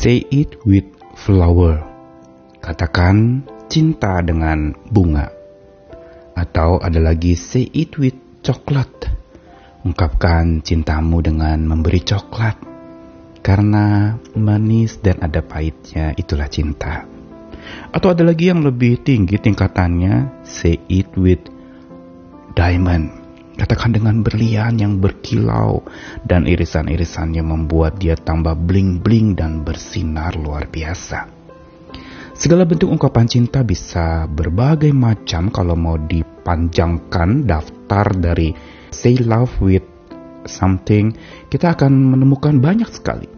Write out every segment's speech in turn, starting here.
Say it with flower. Katakan cinta dengan bunga. Atau ada lagi say it with coklat. Ungkapkan cintamu dengan memberi coklat. Karena manis dan ada pahitnya itulah cinta. Atau ada lagi yang lebih tinggi tingkatannya, say it with diamond. Katakan dengan berlian yang berkilau dan irisan-irisannya membuat dia tambah bling-bling dan bersinar luar biasa. Segala bentuk ungkapan cinta bisa berbagai macam kalau mau dipanjangkan daftar dari say love with something, kita akan menemukan banyak sekali.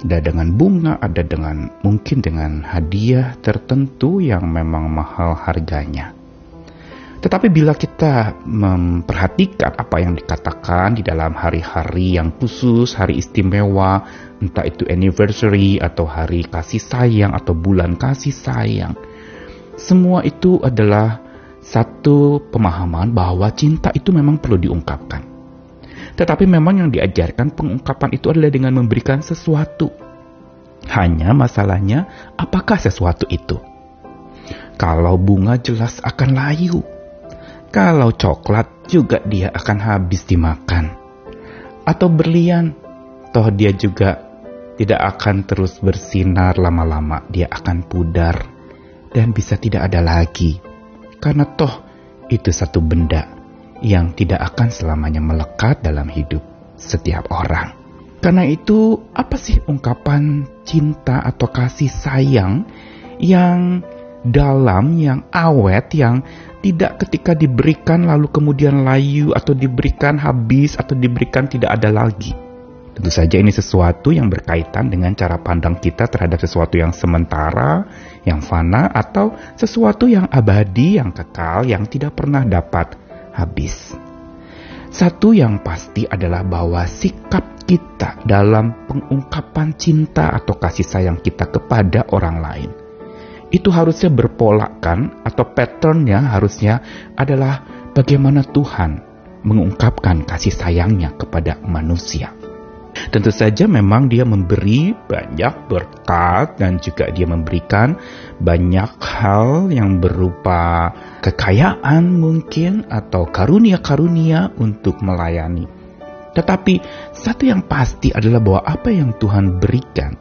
Ada dengan bunga, ada dengan mungkin dengan hadiah tertentu yang memang mahal harganya. Tetapi bila kita memperhatikan apa yang dikatakan di dalam hari-hari yang khusus, hari istimewa, entah itu anniversary atau hari kasih sayang atau bulan kasih sayang, semua itu adalah satu pemahaman bahwa cinta itu memang perlu diungkapkan. Tetapi memang yang diajarkan pengungkapan itu adalah dengan memberikan sesuatu. Hanya masalahnya, apakah sesuatu itu? Kalau bunga jelas akan layu, kalau coklat juga dia akan habis dimakan. Atau berlian, toh dia juga tidak akan terus bersinar lama-lama, dia akan pudar dan bisa tidak ada lagi. Karena toh itu satu benda yang tidak akan selamanya melekat dalam hidup setiap orang. Karena itu, apa sih ungkapan cinta atau kasih sayang yang dalam, yang awet, yang tidak ketika diberikan lalu kemudian layu atau diberikan habis atau diberikan tidak ada lagi. Tentu saja ini sesuatu yang berkaitan dengan cara pandang kita terhadap sesuatu yang sementara, yang fana, atau sesuatu yang abadi, yang kekal, yang tidak pernah dapat habis. Satu yang pasti adalah bahwa sikap kita dalam pengungkapan cinta atau kasih sayang kita kepada orang lain itu harusnya berpolakan atau patternnya harusnya adalah bagaimana Tuhan mengungkapkan kasih sayangnya kepada manusia. Tentu saja memang dia memberi banyak berkat dan juga dia memberikan banyak hal yang berupa kekayaan mungkin atau karunia-karunia untuk melayani. Tetapi satu yang pasti adalah bahwa apa yang Tuhan berikan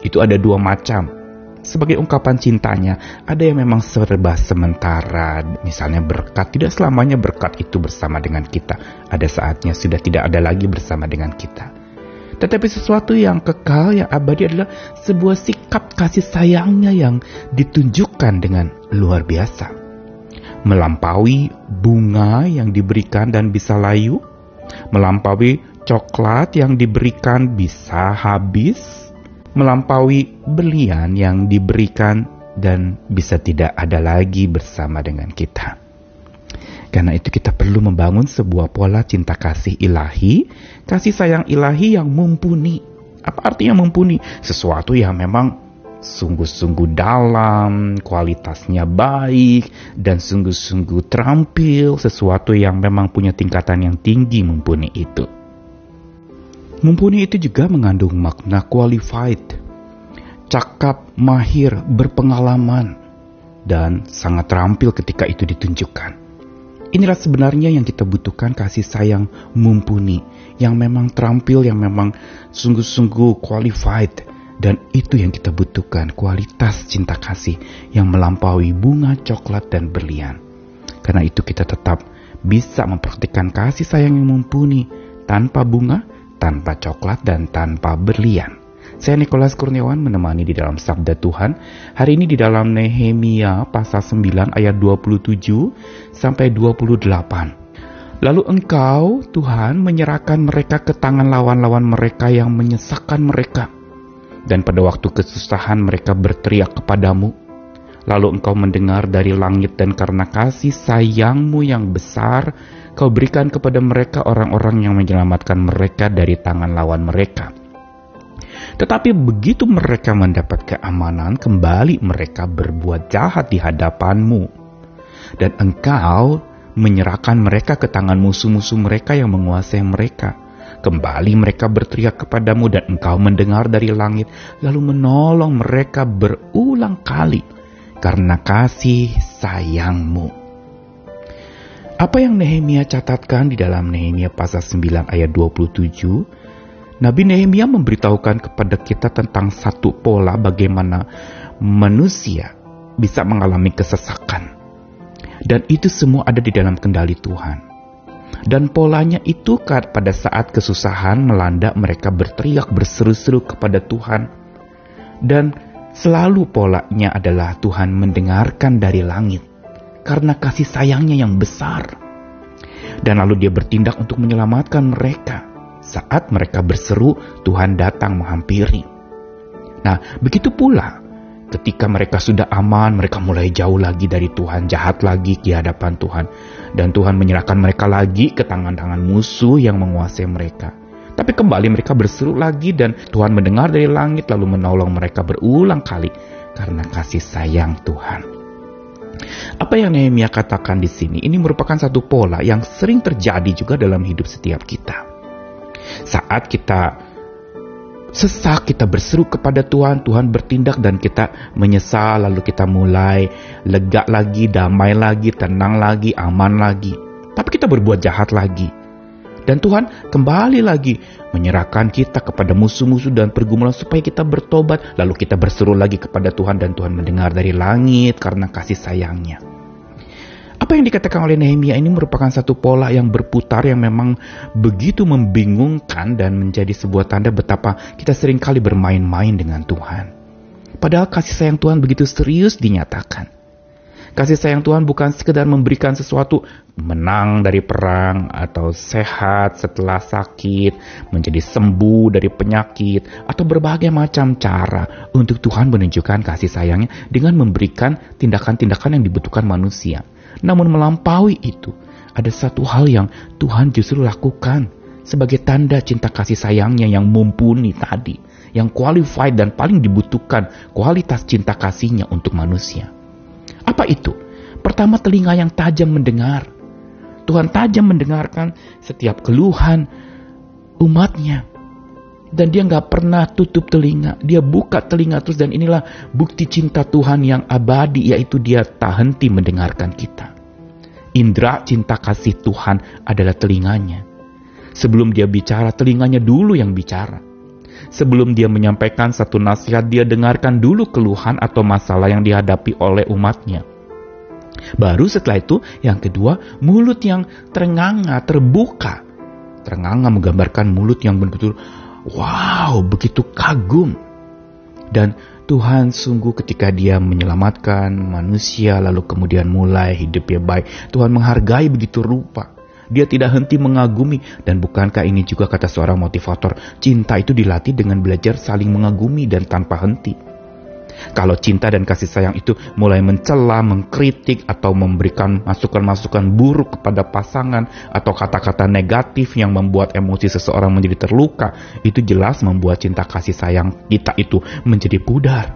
itu ada dua macam sebagai ungkapan cintanya, ada yang memang serba sementara, misalnya berkat. Tidak selamanya berkat itu bersama dengan kita. Ada saatnya sudah tidak ada lagi bersama dengan kita. Tetapi sesuatu yang kekal, yang abadi adalah sebuah sikap kasih sayangnya yang ditunjukkan dengan luar biasa. Melampaui bunga yang diberikan dan bisa layu, melampaui coklat yang diberikan bisa habis, melampaui belian yang diberikan dan bisa tidak ada lagi bersama dengan kita. Karena itu kita perlu membangun sebuah pola cinta kasih ilahi, kasih sayang ilahi yang mumpuni. Apa artinya mumpuni? Sesuatu yang memang sungguh-sungguh dalam, kualitasnya baik, dan sungguh-sungguh terampil, sesuatu yang memang punya tingkatan yang tinggi mumpuni itu. Mumpuni itu juga mengandung makna qualified, cakap, mahir, berpengalaman, dan sangat terampil ketika itu ditunjukkan. Inilah sebenarnya yang kita butuhkan kasih sayang mumpuni, yang memang terampil, yang memang sungguh-sungguh qualified, dan itu yang kita butuhkan, kualitas cinta kasih yang melampaui bunga, coklat, dan berlian. Karena itu kita tetap bisa mempraktikkan kasih sayang yang mumpuni tanpa bunga, tanpa coklat dan tanpa berlian. Saya Nikolas Kurniawan menemani di dalam Sabda Tuhan. Hari ini di dalam Nehemia pasal 9 ayat 27 sampai 28. Lalu engkau, Tuhan, menyerahkan mereka ke tangan lawan-lawan mereka yang menyesakkan mereka. Dan pada waktu kesusahan mereka berteriak kepadamu. Lalu engkau mendengar dari langit dan karena kasih sayangmu yang besar, Kau berikan kepada mereka orang-orang yang menyelamatkan mereka dari tangan lawan mereka. Tetapi begitu mereka mendapat keamanan, kembali mereka berbuat jahat di hadapanmu. Dan engkau menyerahkan mereka ke tangan musuh-musuh mereka yang menguasai mereka. kembali mereka berteriak kepadamu dan engkau mendengar dari langit, lalu menolong mereka berulang kali karena kasih sayangmu. Apa yang Nehemia catatkan di dalam Nehemia pasal 9 ayat 27, Nabi Nehemia memberitahukan kepada kita tentang satu pola bagaimana manusia bisa mengalami kesesakan. Dan itu semua ada di dalam kendali Tuhan. Dan polanya itu kan pada saat kesusahan melanda mereka berteriak berseru-seru kepada Tuhan. Dan selalu polanya adalah Tuhan mendengarkan dari langit karena kasih sayangnya yang besar. Dan lalu dia bertindak untuk menyelamatkan mereka. Saat mereka berseru, Tuhan datang menghampiri. Nah, begitu pula Ketika mereka sudah aman, mereka mulai jauh lagi dari Tuhan, jahat lagi di hadapan Tuhan. Dan Tuhan menyerahkan mereka lagi ke tangan-tangan musuh yang menguasai mereka. Tapi kembali mereka berseru lagi dan Tuhan mendengar dari langit lalu menolong mereka berulang kali karena kasih sayang Tuhan. Apa yang Nehemia katakan di sini ini merupakan satu pola yang sering terjadi juga dalam hidup setiap kita. Saat kita sesak, kita berseru kepada Tuhan, Tuhan bertindak dan kita menyesal, lalu kita mulai lega lagi, damai lagi, tenang lagi, aman lagi. Tapi kita berbuat jahat lagi. Dan Tuhan kembali lagi menyerahkan kita kepada musuh-musuh dan pergumulan supaya kita bertobat. Lalu kita berseru lagi kepada Tuhan dan Tuhan mendengar dari langit karena kasih sayangnya. Apa yang dikatakan oleh Nehemia ini merupakan satu pola yang berputar yang memang begitu membingungkan dan menjadi sebuah tanda betapa kita sering kali bermain-main dengan Tuhan. Padahal kasih sayang Tuhan begitu serius dinyatakan. Kasih sayang Tuhan bukan sekedar memberikan sesuatu menang dari perang atau sehat setelah sakit, menjadi sembuh dari penyakit, atau berbagai macam cara untuk Tuhan menunjukkan kasih sayangnya dengan memberikan tindakan-tindakan yang dibutuhkan manusia. Namun melampaui itu, ada satu hal yang Tuhan justru lakukan sebagai tanda cinta kasih sayangnya yang mumpuni tadi, yang qualified dan paling dibutuhkan kualitas cinta kasihnya untuk manusia. Apa itu? Pertama telinga yang tajam mendengar. Tuhan tajam mendengarkan setiap keluhan umatnya. Dan dia nggak pernah tutup telinga. Dia buka telinga terus dan inilah bukti cinta Tuhan yang abadi yaitu dia tak henti mendengarkan kita. Indra cinta kasih Tuhan adalah telinganya. Sebelum dia bicara, telinganya dulu yang bicara. Sebelum dia menyampaikan satu nasihat, dia dengarkan dulu keluhan atau masalah yang dihadapi oleh umatnya. Baru setelah itu, yang kedua, mulut yang terenganga, terbuka. Terenganga menggambarkan mulut yang betul-betul Wow, begitu kagum. Dan Tuhan sungguh ketika dia menyelamatkan manusia lalu kemudian mulai hidupnya baik. Tuhan menghargai begitu rupa. Dia tidak henti mengagumi dan bukankah ini juga kata seorang motivator, cinta itu dilatih dengan belajar saling mengagumi dan tanpa henti. Kalau cinta dan kasih sayang itu mulai mencela, mengkritik, atau memberikan masukan-masukan buruk kepada pasangan, atau kata-kata negatif yang membuat emosi seseorang menjadi terluka, itu jelas membuat cinta kasih sayang kita itu menjadi pudar.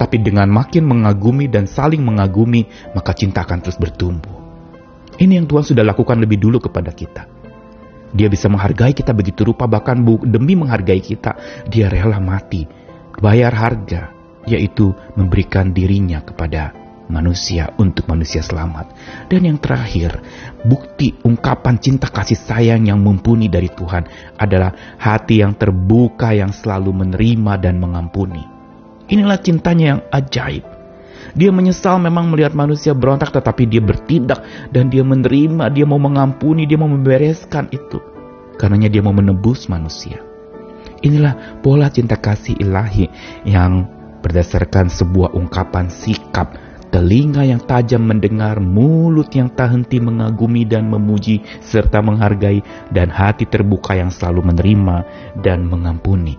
Tapi dengan makin mengagumi dan saling mengagumi, maka cinta akan terus bertumbuh. Ini yang Tuhan sudah lakukan lebih dulu kepada kita. Dia bisa menghargai kita begitu rupa, bahkan demi menghargai kita, dia rela mati, bayar harga, yaitu memberikan dirinya kepada manusia untuk manusia selamat. Dan yang terakhir, bukti ungkapan cinta kasih sayang yang mumpuni dari Tuhan adalah hati yang terbuka yang selalu menerima dan mengampuni. Inilah cintanya yang ajaib. Dia menyesal memang melihat manusia berontak tetapi dia bertindak dan dia menerima, dia mau mengampuni, dia mau membereskan itu. Karenanya dia mau menebus manusia. Inilah pola cinta kasih ilahi yang berdasarkan sebuah ungkapan sikap, telinga yang tajam mendengar, mulut yang tak henti mengagumi dan memuji serta menghargai, dan hati terbuka yang selalu menerima dan mengampuni.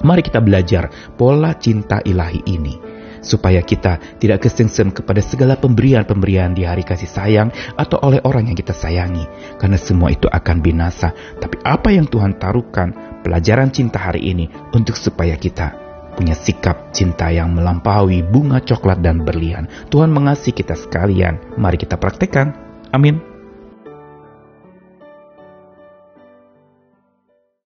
Mari kita belajar pola cinta ilahi ini supaya kita tidak kesengsem kepada segala pemberian-pemberian di hari kasih sayang atau oleh orang yang kita sayangi karena semua itu akan binasa tapi apa yang Tuhan taruhkan pelajaran cinta hari ini untuk supaya kita punya sikap cinta yang melampaui bunga coklat dan berlian. Tuhan mengasihi kita sekalian. Mari kita praktekkan. Amin.